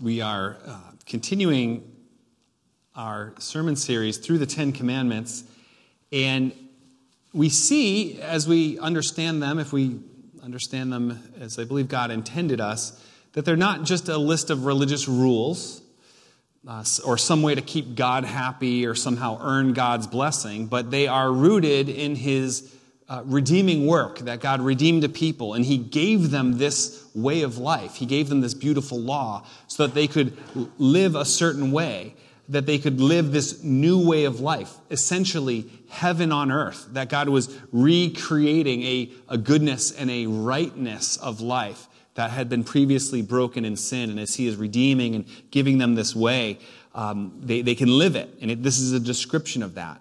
we are uh, continuing our sermon series through the Ten Commandments. And we see, as we understand them, if we understand them as I believe God intended us, that they're not just a list of religious rules uh, or some way to keep God happy or somehow earn God's blessing, but they are rooted in His uh, redeeming work that God redeemed a people and He gave them this way of life. He gave them this beautiful law so that they could live a certain way, that they could live this new way of life, essentially heaven on earth, that God was recreating a, a goodness and a rightness of life that had been previously broken in sin. And as He is redeeming and giving them this way, um, they, they can live it. And it, this is a description of that.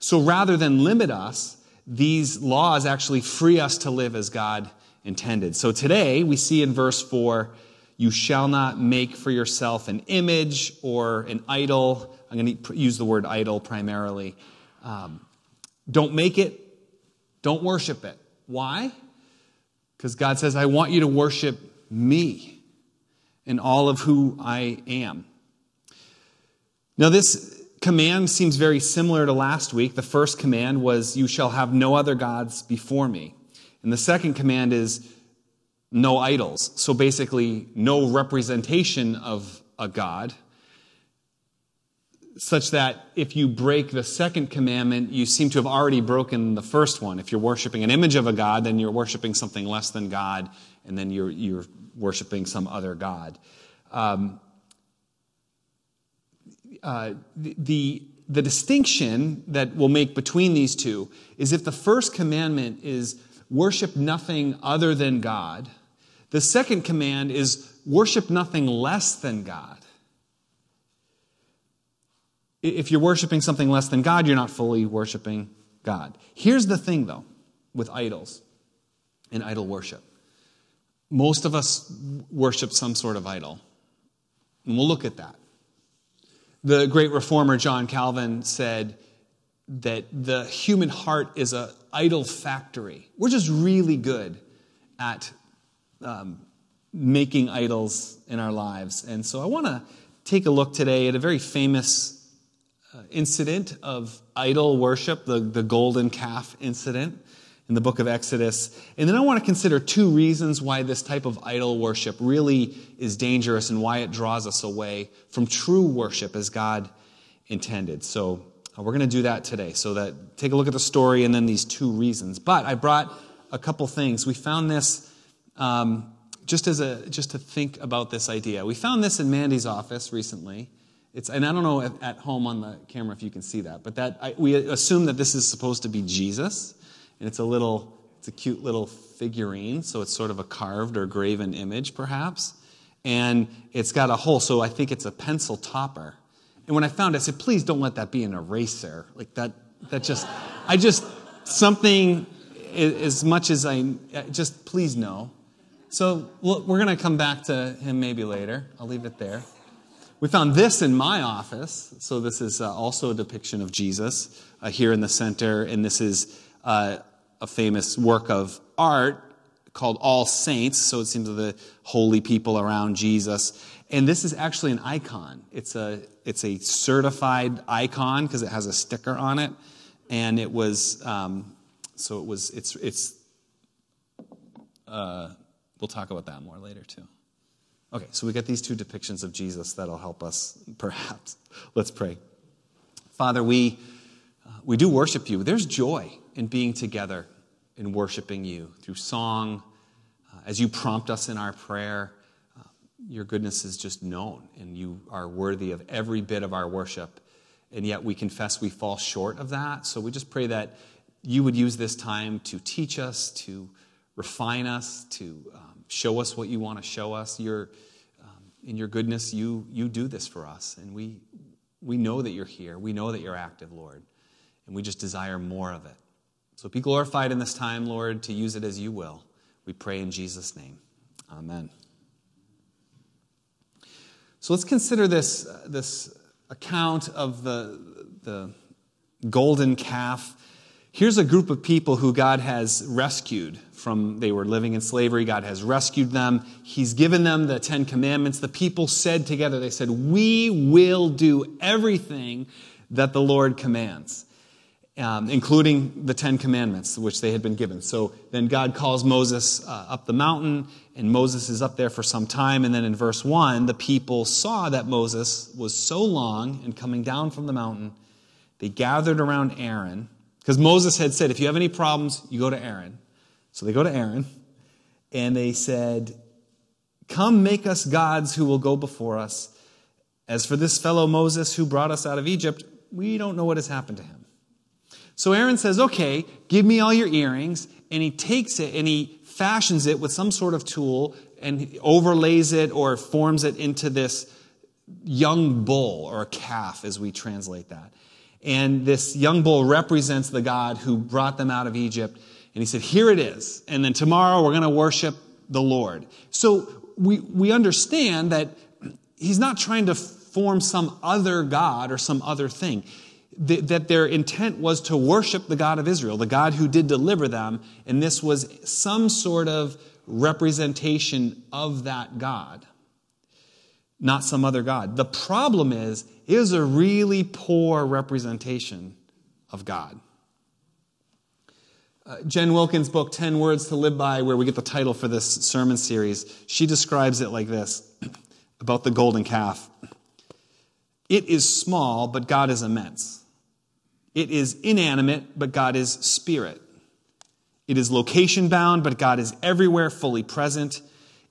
So rather than limit us, these laws actually free us to live as God intended. So today we see in verse 4 you shall not make for yourself an image or an idol. I'm going to use the word idol primarily. Um, don't make it, don't worship it. Why? Because God says, I want you to worship me and all of who I am. Now, this command seems very similar to last week. The first command was, You shall have no other gods before me. And the second command is, No idols. So basically, no representation of a God such that if you break the second commandment, you seem to have already broken the first one. If you're worshiping an image of a God, then you're worshiping something less than God, and then you're, you're worshiping some other God. Um, Uh, the, the, the distinction that we'll make between these two is if the first commandment is worship nothing other than God, the second command is worship nothing less than God. If you're worshiping something less than God, you're not fully worshiping God. Here's the thing, though, with idols and idol worship. Most of us worship some sort of idol. And we'll look at that. The great reformer John Calvin said that the human heart is an idol factory. We're just really good at um, making idols in our lives. And so I want to take a look today at a very famous uh, incident of idol worship, the, the golden calf incident in the book of Exodus. And then I want to consider two reasons why this type of idol worship really is dangerous and why it draws us away from true worship as God intended. So uh, we're going to do that today. So that take a look at the story and then these two reasons. But I brought a couple things. We found this um, just as a just to think about this idea. We found this in Mandy's office recently. It's, and I don't know if, at home on the camera if you can see that, but that I, we assume that this is supposed to be Jesus, and it's a little, it's a cute little figurine, so it's sort of a carved or graven image, perhaps, and it's got a hole, so I think it's a pencil topper. And when I found it, I said, please don't let that be an eraser, like that. That just, I just something as much as I just please no. So we're going to come back to him maybe later. I'll leave it there. We found this in my office. So, this is uh, also a depiction of Jesus uh, here in the center. And this is uh, a famous work of art called All Saints. So, it seems of the holy people around Jesus. And this is actually an icon. It's a, it's a certified icon because it has a sticker on it. And it was, um, so it was, it's, it's, uh, we'll talk about that more later too. Okay, so we get these two depictions of Jesus that'll help us, perhaps. Let's pray. Father, we, uh, we do worship you. There's joy in being together in worshiping you through song. Uh, as you prompt us in our prayer, uh, your goodness is just known, and you are worthy of every bit of our worship. And yet we confess we fall short of that. So we just pray that you would use this time to teach us, to refine us, to um, show us what you want to show us. You're, um, in your goodness, you, you do this for us. And we, we know that you're here. We know that you're active, Lord. And we just desire more of it. So be glorified in this time, Lord, to use it as you will. We pray in Jesus' name. Amen. So let's consider this, uh, this account of the, the golden calf. Here's a group of people who God has rescued from, they were living in slavery. God has rescued them. He's given them the Ten Commandments. The people said together, they said, We will do everything that the Lord commands, um, including the Ten Commandments, which they had been given. So then God calls Moses uh, up the mountain, and Moses is up there for some time. And then in verse 1, the people saw that Moses was so long and coming down from the mountain, they gathered around Aaron because Moses had said, if you have any problems, you go to Aaron. So they go to Aaron and they said, Come make us gods who will go before us. As for this fellow Moses who brought us out of Egypt, we don't know what has happened to him. So Aaron says, Okay, give me all your earrings. And he takes it and he fashions it with some sort of tool and overlays it or forms it into this young bull or a calf, as we translate that. And this young bull represents the God who brought them out of Egypt. And he said, Here it is. And then tomorrow we're going to worship the Lord. So we, we understand that he's not trying to form some other God or some other thing. That their intent was to worship the God of Israel, the God who did deliver them. And this was some sort of representation of that God not some other God. The problem is, it is a really poor representation of God. Uh, Jen Wilkin's book, 10 Words to Live By, where we get the title for this sermon series, she describes it like this about the golden calf It is small, but God is immense. It is inanimate, but God is spirit. It is location bound, but God is everywhere fully present.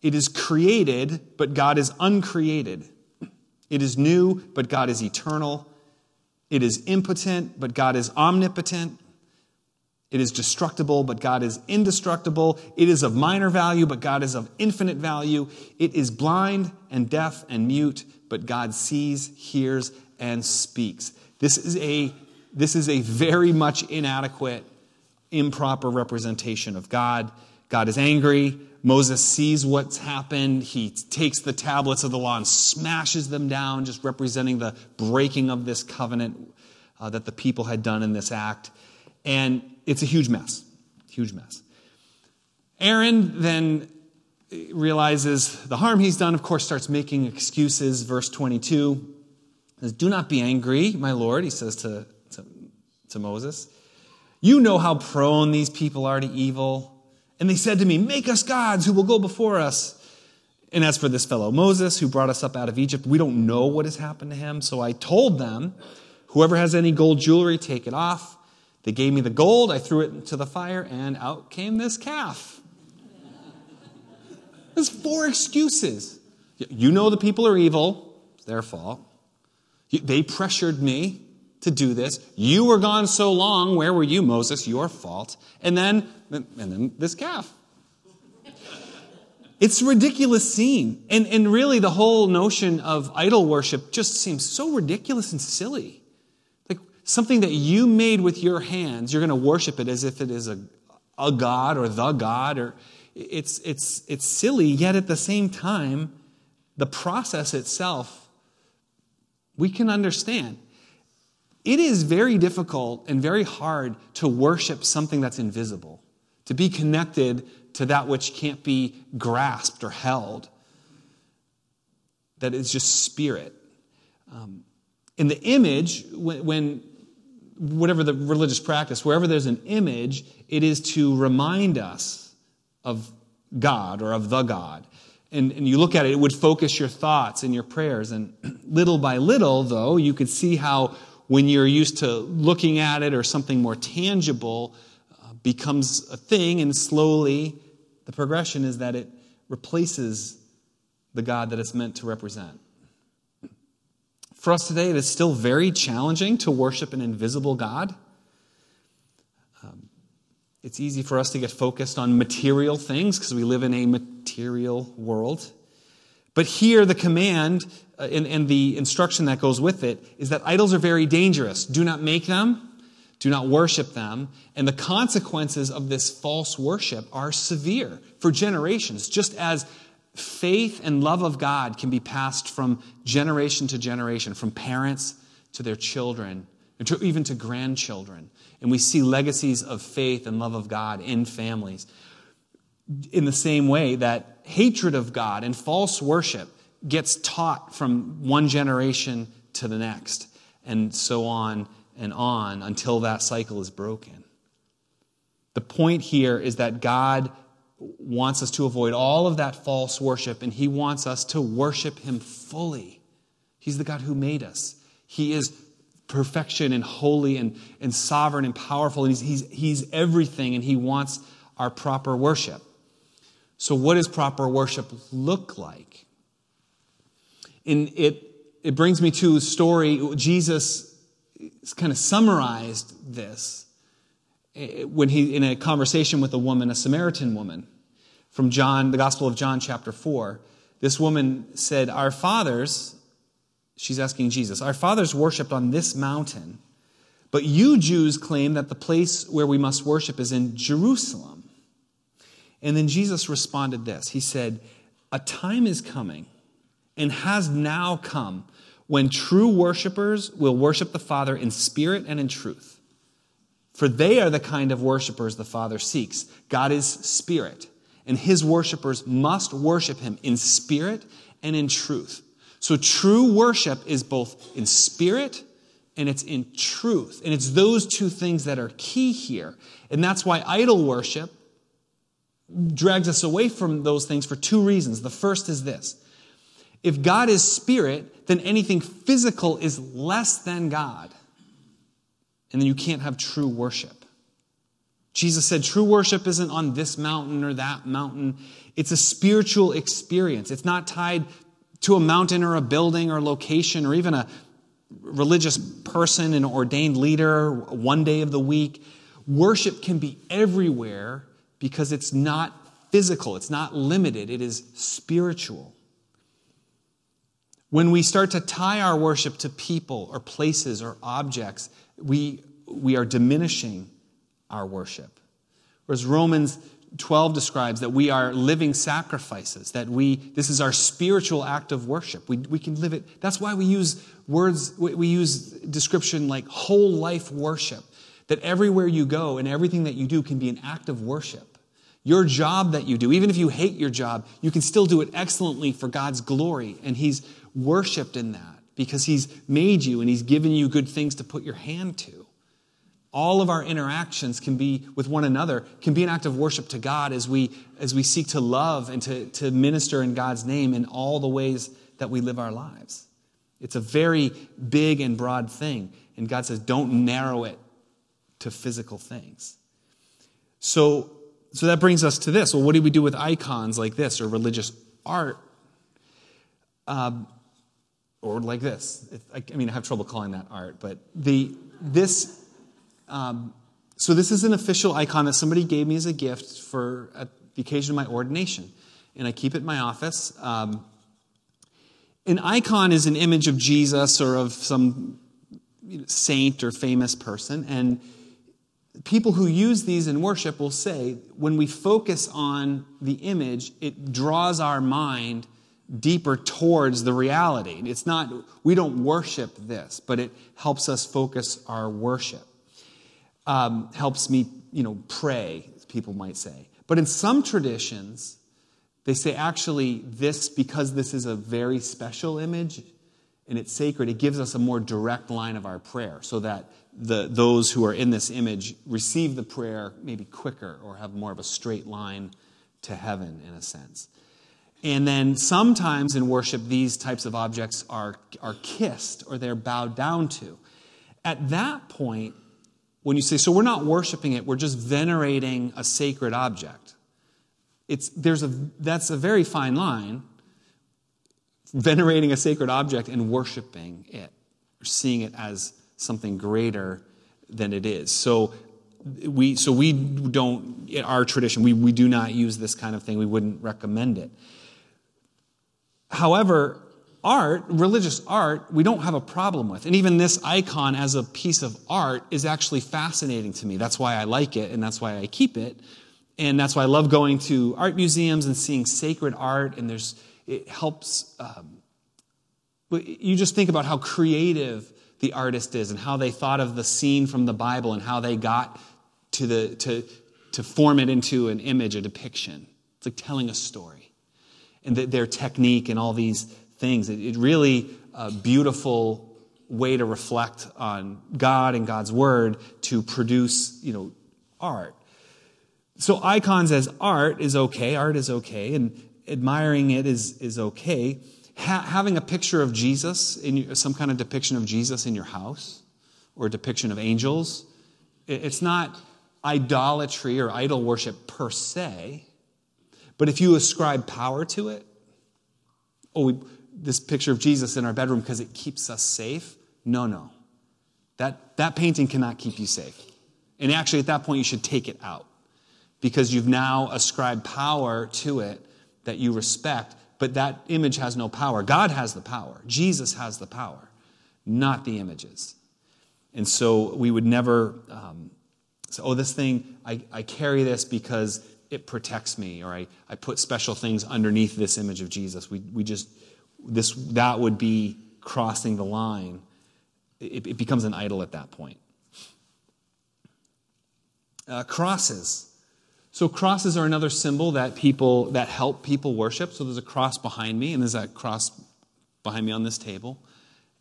It is created, but God is uncreated. It is new, but God is eternal. It is impotent, but God is omnipotent. It is destructible, but God is indestructible. It is of minor value, but God is of infinite value. It is blind and deaf and mute, but God sees, hears, and speaks. This is a, this is a very much inadequate, improper representation of God. God is angry. Moses sees what's happened. He takes the tablets of the law and smashes them down, just representing the breaking of this covenant uh, that the people had done in this act. And it's a huge mess. Huge mess. Aaron then realizes the harm he's done, of course, starts making excuses. Verse 22 says, Do not be angry, my Lord, he says to, to, Moses. You know how prone these people are to evil. And they said to me, Make us gods who will go before us. And as for this fellow Moses, who brought us up out of Egypt, we don't know what has happened to him. So I told them, Whoever has any gold jewelry, take it off. They gave me the gold, I threw it into the fire, and out came this calf. There's four excuses. You know the people are evil, it's their fault. They pressured me to do this. You were gone so long. Where were you, Moses? Your fault. And then, and then this calf. It's a ridiculous scene. And, and really, the whole notion of idol worship just seems so ridiculous and silly. Like something that you made with your hands, you're going to worship it as if it is a, a God or the God. Or it's, it's, it's silly, yet at the same time, the process itself, we can understand. It is very difficult and very hard to worship something that's invisible, to be connected to that which can't be grasped or held, that is just spirit. Um, in the image, when, when whatever the religious practice, wherever there's an image, it is to remind us of God or of the God. And, and you look at it, it would focus your thoughts and your prayers. And little by little, though, you could see how when you're used to looking at it or something more tangible uh, becomes a thing, and slowly the progression is that it replaces the God that it's meant to represent. For us today, it is still very challenging to worship an invisible God. Um, it's easy for us to get focused on material things because we live in a material world. But here, the command uh, and, and the instruction that goes with it is that idols are very dangerous. Do not make them, do not worship them. And the consequences of this false worship are severe for generations, just as faith and love of God can be passed from generation to generation, from parents to their children, and to, even to grandchildren. And we see legacies of faith and love of God in families. In the same way that hatred of God and false worship gets taught from one generation to the next, and so on and on until that cycle is broken. The point here is that God wants us to avoid all of that false worship, and He wants us to worship Him fully. He's the God who made us. He is perfection and holy and, and sovereign and powerful, and he's, he's, he's everything, and He wants our proper worship. So, what does proper worship look like? And it, it brings me to a story. Jesus kind of summarized this eh, when he, in a conversation with a woman, a Samaritan woman, from John, the Gospel of John, chapter 4. This woman said, Our fathers, she's asking Jesus, our fathers worshiped on this mountain, but you Jews claim that the place where we must worship is in Jerusalem. And then Jesus responded this He said, A time is coming and has now come when true worshipers will worship the Father in spirit and in truth. For they are the kind of worshipers the Father seeks. God is spirit, and his worshipers must worship him in spirit and in truth. So true worship is both in spirit and it's in truth. And it's those two things that are key here. And that's why idol worship drags us away from those things for two reasons. The first is this if God is spirit, then anything physical is less than God. And then you can't have true worship. Jesus said true worship isn't on this mountain or that mountain. It's a spiritual experience. It's not tied to a mountain or a building or location or even a religious person, an ordained leader, one day of the week. Worship can be everywhere because it's not physical, it's not limited, it is spiritual. When we start to tie our worship to people or places or objects, we, we are diminishing our worship. Whereas Romans 12 describes that we are living sacrifices, that we, this is our spiritual act of worship. We, we can live it. That's why we use words, we use description like whole life worship, that everywhere you go and everything that you do can be an act of worship. Your job that you do, even if you hate your job, you can still do it excellently for God's glory. And He's worshiped in that because He's made you and He's given you good things to put your hand to. All of our interactions can be with one another, can be an act of worship to God as we, as we seek to love and to, to minister in God's name in all the ways that we live our lives. It's a very big and broad thing. And God says, don't narrow it to physical things. So, so that brings us to this. Well, what do we do with icons like this or religious art? Um, or like this. I, I mean, I have trouble calling that art, but the this. Um, so this is an official icon that somebody gave me as a gift for at the occasion of my ordination, and I keep it in my office. Um, an icon is an image of Jesus or of some saint or famous person, and people who use these in worship will say when we focus on the image, it draws our mind deeper towards the reality. It's not, we don't worship this, but it helps us focus our worship. Um, helps me, you know, pray, people might say. But in some traditions, they say actually this, because this is a very special image and it's sacred, it gives us a more direct line of our prayer so that the, those who are in this image receive the prayer maybe quicker or have more of a straight line to heaven in a sense. And then sometimes in worship, these types of objects are, are kissed or they're bowed down to. At that point, when you say, so we're not worshiping it, we're just venerating a sacred object. It's, there's a, that's a very fine line, venerating a sacred object and worshiping it, or seeing it as something greater than it is. So we, so we don't, in our tradition, we, we do not use this kind of thing. We wouldn't recommend it. However, art, religious art, we don't have a problem with. And even this icon as a piece of art is actually fascinating to me. That's why I like it and that's why I keep it. And that's why I love going to art museums and seeing sacred art. And there's, it helps, um, you just think about how creative the artist is and how they thought of the scene from the Bible and how they got to, the, to, to form it into an image, a depiction. It's like telling a story. And the, their technique and all these things. It, it really a beautiful way to reflect on God and God's word to produce, you know, art. So icons as art is okay. Art is okay. And admiring it is, is okay ha- having a picture of Jesus, in some kind of depiction of Jesus in your house, or a depiction of angels, it's not idolatry or idol worship per se, but if you ascribe power to it, oh, we, this picture of Jesus in our bedroom because it keeps us safe, no, no. That, that painting cannot keep you safe. And actually, at that point, you should take it out because you've now ascribed power to it that you respect but that image has no power. God has the power. Jesus has the power, not the images. And so we would never um, say, oh, this thing, I, I carry this because it protects me, or I, I put special things underneath this image of Jesus. We, we just, this, that would be crossing the line. It, it becomes an idol at that point. Uh, crosses. So crosses are another symbol that people that help people worship. So there's a cross behind me, and there's a cross behind me on this table.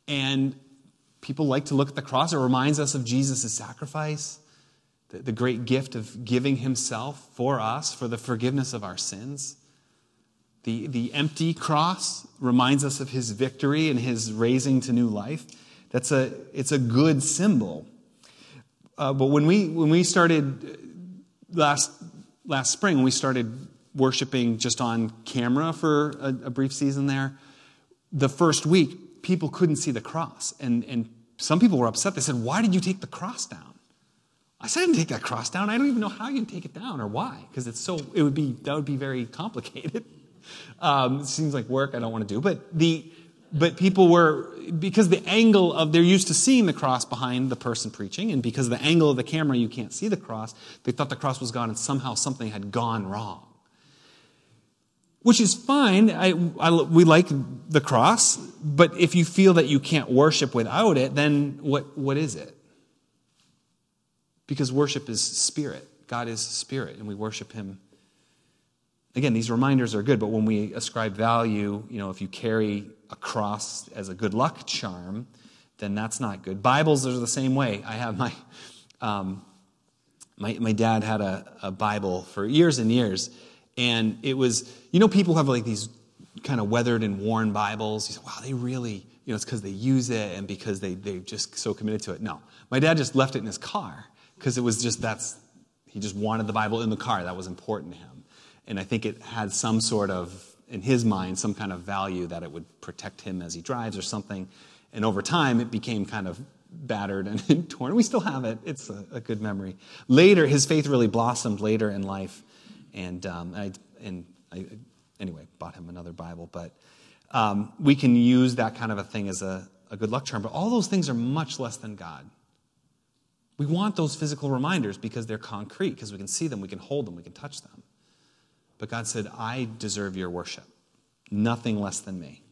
And people like to look at the cross. It reminds us of Jesus' sacrifice, the, the great gift of giving himself for us for the forgiveness of our sins. The, the empty cross reminds us of his victory and his raising to new life. That's a, it's a good symbol. Uh, but when we, when we started last last spring, when we started worshiping just on camera for a, a brief season there. The first week, people couldn't see the cross. And, and some people were upset. They said, Why did you take the cross down? I said, I didn't take that cross down. I don't even know how you can take it down or why, because it's so, it would be, that would be very complicated. Um, it seems like work I don't want to do. But the, but people were because the angle of they're used to seeing the cross behind the person preaching and because the angle of the camera you can't see the cross they thought the cross was gone and somehow something had gone wrong. Which is fine. I, I, we like the cross but if you feel that you can't worship without it then what, what is it? Because worship is spirit. God is spirit and we worship him again these reminders are good but when we ascribe value you know if you carry a cross as a good luck charm, then that's not good. Bibles are the same way. I have my, um, my, my dad had a, a Bible for years and years, and it was, you know, people have like these kind of weathered and worn Bibles. He said, wow, they really, you know, it's because they use it and because they, they're just so committed to it. No, my dad just left it in his car because it was just, that's, he just wanted the Bible in the car. That was important to him. And I think it had some sort of in his mind, some kind of value that it would protect him as he drives or something. And over time, it became kind of battered and torn. We still have it. It's a, a, good memory. Later, his faith really blossomed later in life. And, um, I, and I, anyway, bought him another Bible. But um, we can use that kind of a thing as a, a good luck charm. But all those things are much less than God. We want those physical reminders because they're concrete, because we can see them, we can hold them, we can touch them. But God said, I deserve your worship. Nothing less than me.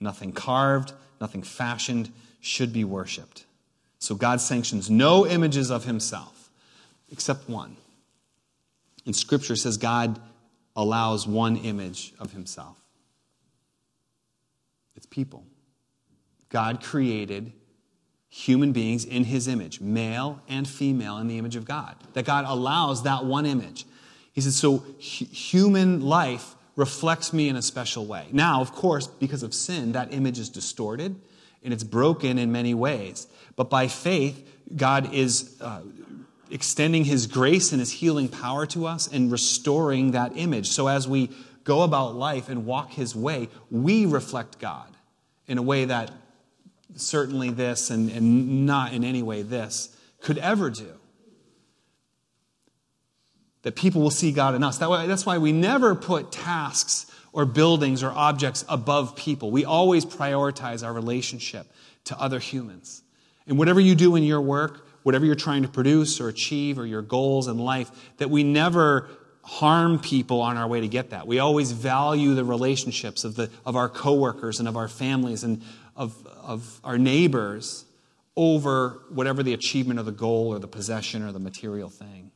Nothing carved, nothing fashioned should be worshiped. So God sanctions no images of himself except one. And scripture says God allows one image of himself. It's people. God created human beings in his image, male and female in the image of God. That God allows that one image. He says, so human life reflects me in a special way. Now, of course, because of sin, that image is distorted and it's broken in many ways. But by faith, God is uh, extending his grace and his healing power to us and restoring that image. So as we go about life and walk his way, we reflect God in a way that certainly this and, and not in any way this could ever do that people will see God in us. That way, that's why we never put tasks or buildings or objects above people. We always prioritize our relationship to other humans. And whatever you do in your work, whatever you're trying to produce or achieve or your goals in life, that we never harm people on our way to get that. We always value the relationships of, the, of our coworkers and of our families and of, of our neighbors over whatever the achievement or the goal or the possession or the material thing.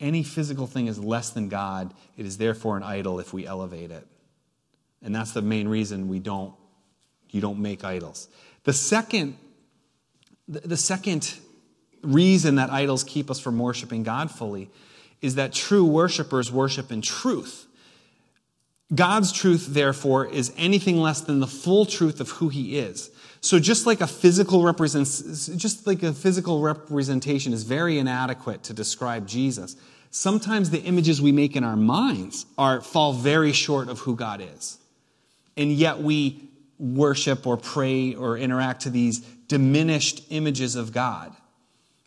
Any physical thing is less than God. It is therefore an idol if we elevate it. And that's the main reason we don't, you don't make idols. The second, the second reason that idols keep us from worshiping God fully is that true worshipers worship in truth. God's truth, therefore, is anything less than the full truth of who He is. So just like a physical represents, just like a physical representation is very inadequate to describe Jesus, sometimes the images we make in our minds are fall very short of who God is. And yet we worship or pray or interact to these diminished images of God.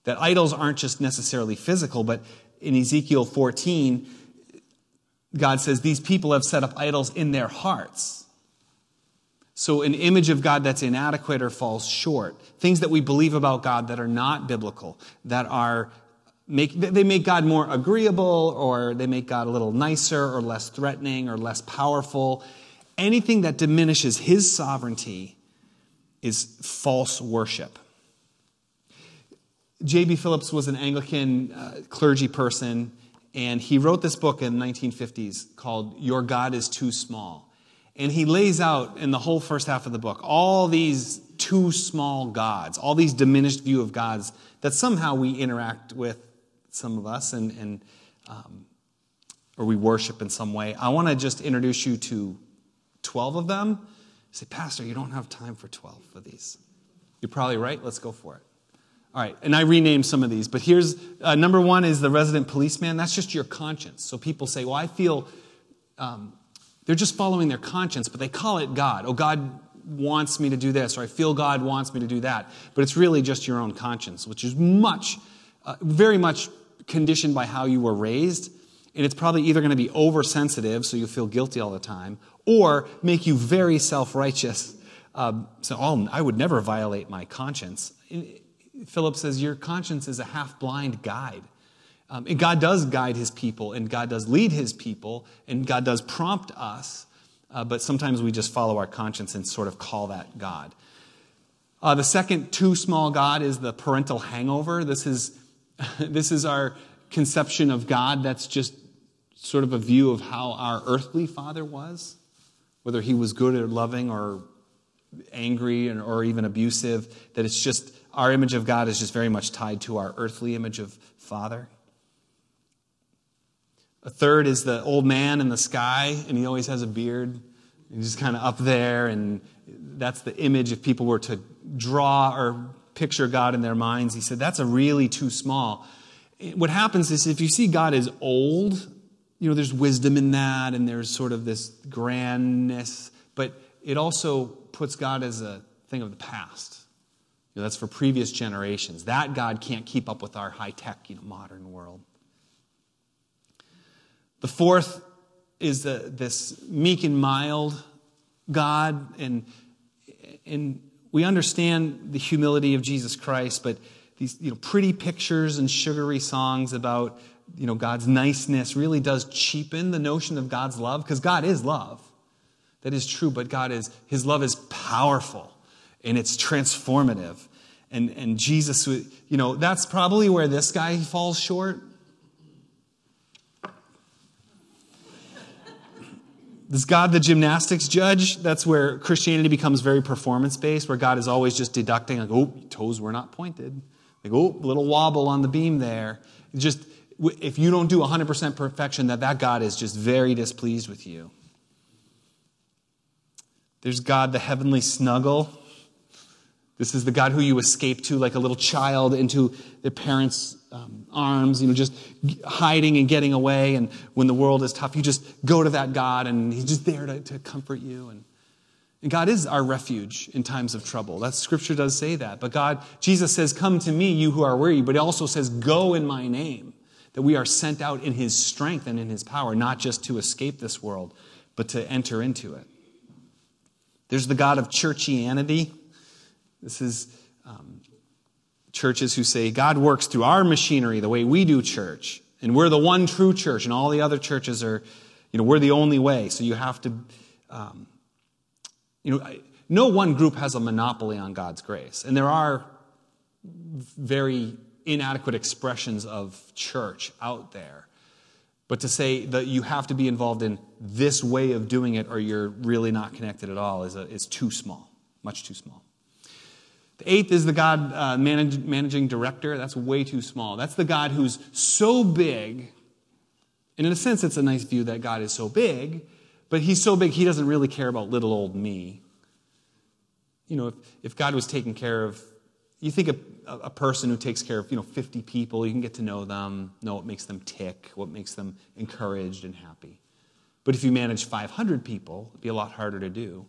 That idols aren't just necessarily physical, but in Ezekiel 14, God says, These people have set up idols in their hearts. So, an image of God that's inadequate or falls short, things that we believe about God that are not biblical, that are make they make God more agreeable or they make God a little nicer or less threatening or less powerful. Anything that diminishes his sovereignty is false worship. J.B. Phillips was an Anglican uh, clergy person, and he wrote this book in the 1950s called Your God is Too Small. And he lays out in the whole first half of the book all these too small gods, all these diminished view of gods that somehow we interact with, some of us, and, and um, or we worship in some way. I want to just introduce you to 12 of them. You say, Pastor, you don't have time for 12 of these. You're probably right. Let's go for it. All right, and I renamed some of these, but here's uh, number one is the resident policeman. That's just your conscience. So people say, well, I feel um, they're just following their conscience, but they call it God. Oh, God wants me to do this, or I feel God wants me to do that. But it's really just your own conscience, which is much, uh, very much conditioned by how you were raised. And it's probably either going to be oversensitive, so you feel guilty all the time, or make you very self righteous. Um, so, I would never violate my conscience. Philip says, Your conscience is a half blind guide. Um, and God does guide his people, and God does lead his people, and God does prompt us, uh, but sometimes we just follow our conscience and sort of call that God. Uh, the second too small God is the parental hangover. This is, this is our conception of God that's just sort of a view of how our earthly father was, whether he was good or loving or angry or even abusive, that it's just our image of God is just very much tied to our earthly image of Father. A third is the old man in the sky, and he always has a beard. He's just kind of up there, and that's the image if people were to draw or picture God in their minds. He said, That's a really too small. What happens is if you see God as old, you know, there's wisdom in that, and there's sort of this grandness, but it also puts God as a thing of the past. You know, that's for previous generations. That God can't keep up with our high tech, you know, modern world. The fourth is the, this meek and mild God, and, and we understand the humility of Jesus Christ, but these you know, pretty pictures and sugary songs about you know, God's niceness really does cheapen the notion of God's love, because God is love. That is true, but God is, His love is powerful and it's transformative. And, and Jesus, you know, that's probably where this guy falls short. Is God the gymnastics judge? That's where Christianity becomes very performance based, where God is always just deducting, like, oh, toes were not pointed. Like, oh, little wobble on the beam there. Just, if you don't do 100% perfection, that that God is just very displeased with you. There's God, the heavenly snuggle. This is the God who you escape to like a little child into their parents' um, arms, you know, just hiding and getting away. And when the world is tough, you just go to that God and He's just there to, to comfort you. And, and God is our refuge in times of trouble. That scripture does say that. But God, Jesus says, Come to me, you who are weary. But He also says, Go in my name. That we are sent out in His strength and in His power, not just to escape this world, but to enter into it. There's the God of churchianity this is um, churches who say God works through our machinery the way we do church, and we're the one true church, and all the other churches are, you know, we're the only way. So you have to, um, you know, no one group has a monopoly on God's grace. And there are very inadequate expressions of church out there. But to say that you have to be involved in this way of doing it or you're really not connected at all is, a, is too small, much too small. The eighth is the God uh, manage, managing director. That's way too small. That's the God who's so big. And in a sense, it's a nice view that God is so big, but he's so big he doesn't really care about little old me. You know, if, if God was taking care of you think a, a person who takes care of you know 50 people you can get to know them know what makes them tick what makes them encouraged and happy but if you manage 500 people it'd be a lot harder to do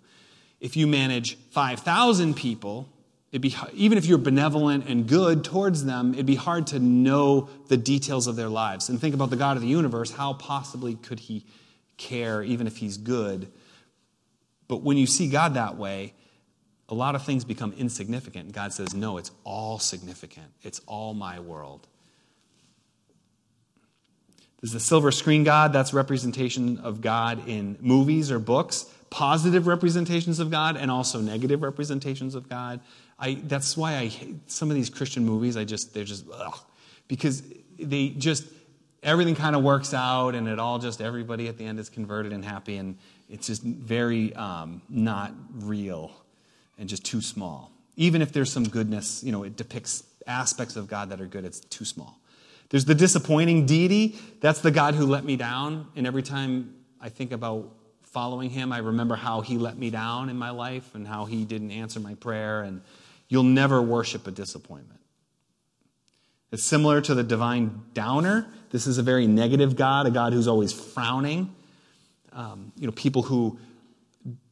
if you manage 5000 people it'd be even if you're benevolent and good towards them it'd be hard to know the details of their lives and think about the god of the universe how possibly could he care even if he's good but when you see god that way a lot of things become insignificant. God says, No, it's all significant. It's all my world. There's the silver screen God, that's representation of God in movies or books, positive representations of God, and also negative representations of God. I, that's why I some of these Christian movies. I just, they're just, ugh, because they just, everything kind of works out and it all just, everybody at the end is converted and happy, and it's just very um, not real and just too small. Even if there's some goodness, you know, it depicts aspects of God that are good, it's too small. There's the disappointing deity. That's the God who let me down. And every time I think about following him, I remember how he let me down in my life and how he didn't answer my prayer. And you'll never worship a disappointment. It's similar to the divine downer. This is a very negative God, a God who's always frowning. Um, you know, people who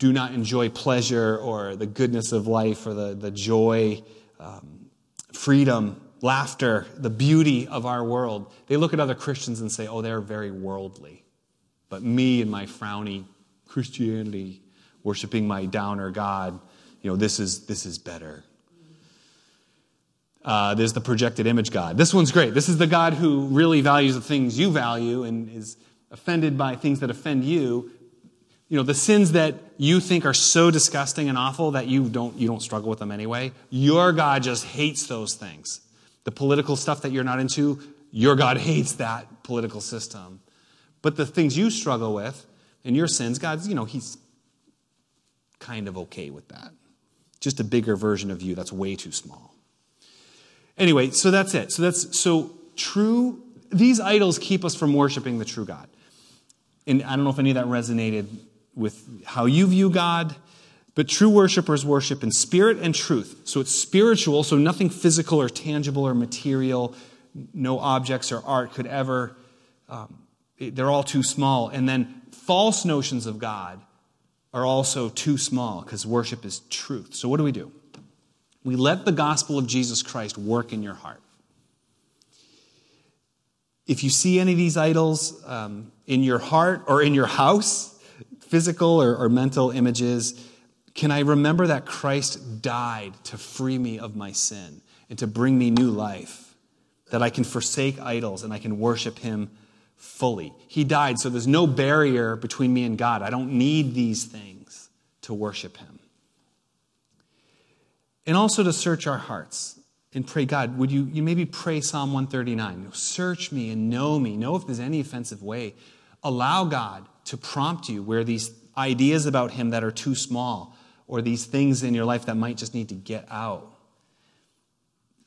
do not enjoy pleasure or the goodness of life or the, the joy, um, freedom, laughter, the beauty of our world, they look at other Christians and say, oh, they're very worldly. But me and my frowny Christianity, worshiping my downer God, you know, this is, this is better. Uh, there's the projected image God. This one's great. This is the God who really values the things you value and is offended by things that offend you, you know, the sins that you think are so disgusting and awful that you don't, you don't struggle with them anyway, your God just hates those things. The political stuff that you're not into, your God hates that political system. But the things you struggle with and your sins, God's, you know, He's kind of okay with that. Just a bigger version of you that's way too small. Anyway, so that's it. So that's so true. These idols keep us from worshiping the true God. And I don't know if any of that resonated with how you view God. But true worshipers worship in spirit and truth. So it's spiritual, so nothing physical or tangible or material, no objects or art could ever, um, they're all too small. And then false notions of God are also too small because worship is truth. So what do we do? We let the gospel of Jesus Christ work in your heart. If you see any of these idols um, in your heart or in your house, physical or, or mental images, can I remember that Christ died to free me of my sin and to bring me new life? That I can forsake idols and I can worship Him fully. He died, so there's no barrier between me and God. I don't need these things to worship Him. And also to search our hearts and pray, God, would you, you maybe pray Psalm 139? Search me and know me. Know if there's any offensive way. Allow God to prompt you where these ideas about Him that are too small or these things in your life that might just need to get out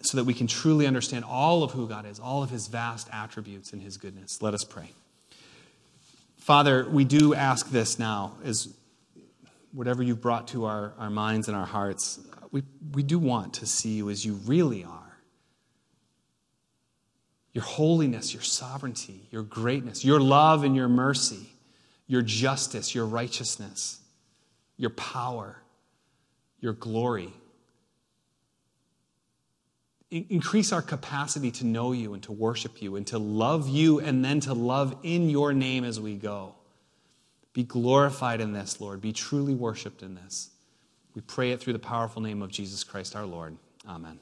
so that we can truly understand all of who God is, all of His vast attributes and His goodness. Let us pray. Father, we do ask this now as whatever you've brought to our, our minds and our hearts, we, we do want to see you as you really are your holiness, your sovereignty, your greatness, your love and your mercy your justice, your righteousness, your power, your glory. Increase our capacity to know you and to worship you and to love you and then to love in your name as we go. Be glorified in this, Lord. Be truly worshiped in this. We pray it through the powerful name of Jesus Christ our Lord. Amen.